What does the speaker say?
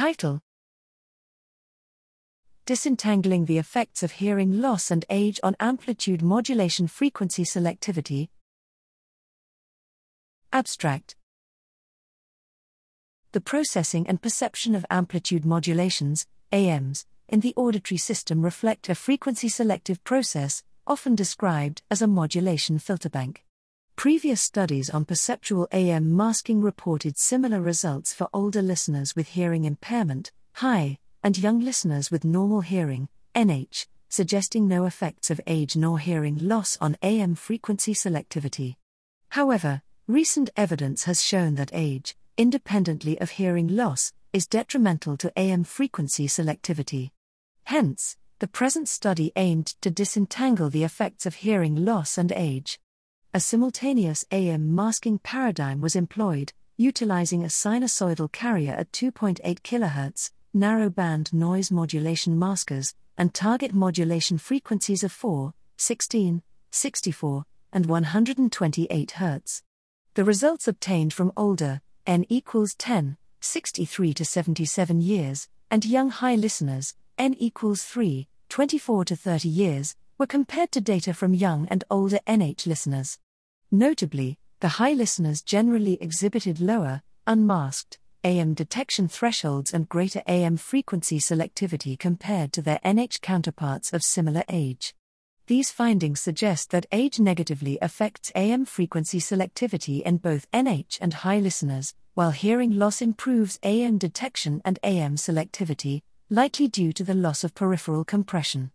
Title Disentangling the effects of hearing loss and age on amplitude modulation frequency selectivity. Abstract The processing and perception of amplitude modulations, AMs, in the auditory system reflect a frequency selective process, often described as a modulation filter bank. Previous studies on perceptual AM masking reported similar results for older listeners with hearing impairment, HI, and young listeners with normal hearing, NH, suggesting no effects of age nor hearing loss on AM frequency selectivity. However, recent evidence has shown that age, independently of hearing loss, is detrimental to AM frequency selectivity. Hence, the present study aimed to disentangle the effects of hearing loss and age. A simultaneous AM masking paradigm was employed, utilizing a sinusoidal carrier at 2.8 kHz, narrowband noise modulation maskers, and target modulation frequencies of 4, 16, 64, and 128 Hz. The results obtained from older, n equals 10, 63 to 77 years, and young HI listeners, n equals 3, 24 to 30 years, were compared to data from young and older NH listeners. Notably, the HI listeners generally exhibited lower, unmasked, AM detection thresholds and greater AM frequency selectivity compared to their NH counterparts of similar age. These findings suggest that age negatively affects AM frequency selectivity in both NH and HI listeners, while hearing loss improves AM detection and AM selectivity, likely due to the loss of peripheral compression.